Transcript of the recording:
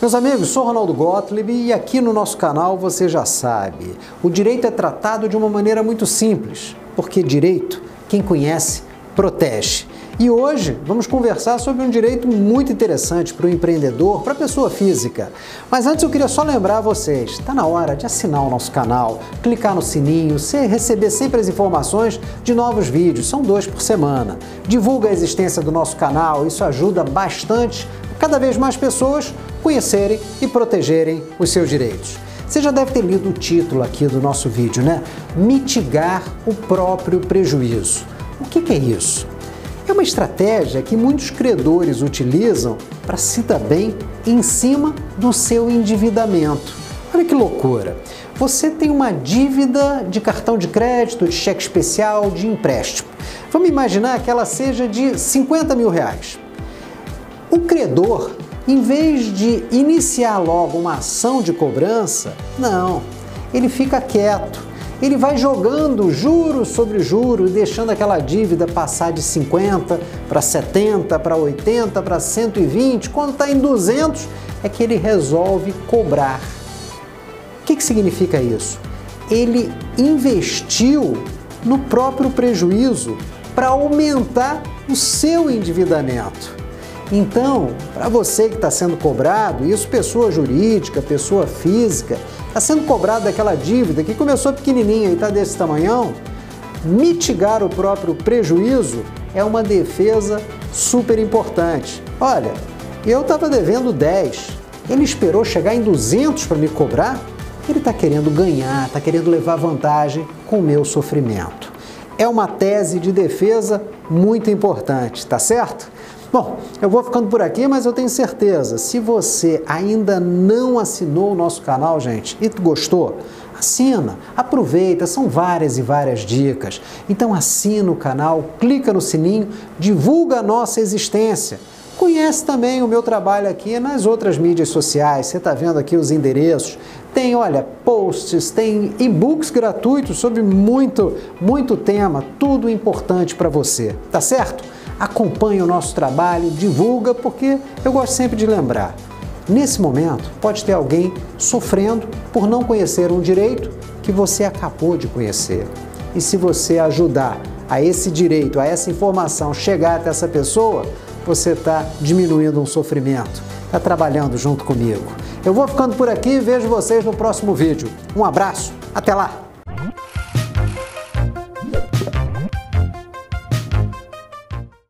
Meus amigos, sou Ronaldo Gottlieb e aqui no nosso canal você já sabe, o direito é tratado de uma maneira muito simples, porque direito, quem conhece, protege. E hoje vamos conversar sobre um direito muito interessante para o empreendedor, para a pessoa física. Mas antes eu queria só lembrar vocês, está na hora de assinar o nosso canal, clicar no sininho, receber sempre as informações de novos vídeos, são dois por semana. Divulga a existência do nosso canal, isso ajuda bastante cada vez mais pessoas conhecerem e protegerem os seus direitos. Você já deve ter lido o título aqui do nosso vídeo, né? Mitigar o próprio prejuízo. O que, é isso? É uma estratégia que muitos credores utilizam para se dar bem em cima do seu endividamento. Olha que loucura! Você tem uma dívida de cartão de crédito, de cheque especial, de empréstimo. Vamos imaginar que ela seja de 50 mil reais. O credor em vez de iniciar logo uma ação de cobrança, não, ele fica quieto. Ele vai jogando juros sobre juros, deixando aquela dívida passar de 50 para 70, para 80, para 120. Quando está em 200, é que ele resolve cobrar. O que, que significa isso? Ele investiu no próprio prejuízo para aumentar o seu endividamento. Então, para você que está sendo cobrado, isso pessoa jurídica, pessoa física, está sendo cobrado daquela dívida que começou pequenininha e está desse tamanhão, mitigar o próprio prejuízo é uma defesa super importante. Olha, eu estava devendo 10, ele esperou chegar em 200 para me cobrar, ele está querendo ganhar, está querendo levar vantagem com o meu sofrimento. É uma tese de defesa muito importante, tá certo? Bom, eu vou ficando por aqui, mas eu tenho certeza, se você ainda não assinou o nosso canal, gente, e gostou, assina, aproveita, são várias e várias dicas. Então assina o canal, clica no sininho, divulga a nossa existência. Conhece também o meu trabalho aqui nas outras mídias sociais. Você está vendo aqui os endereços. Tem, olha, posts, tem e-books gratuitos sobre muito, muito tema, tudo importante para você. Tá certo? Acompanha o nosso trabalho, divulga, porque eu gosto sempre de lembrar. Nesse momento, pode ter alguém sofrendo por não conhecer um direito que você acabou de conhecer. E se você ajudar a esse direito, a essa informação chegar até essa pessoa, você está diminuindo um sofrimento, está trabalhando junto comigo. Eu vou ficando por aqui e vejo vocês no próximo vídeo. Um abraço, até lá!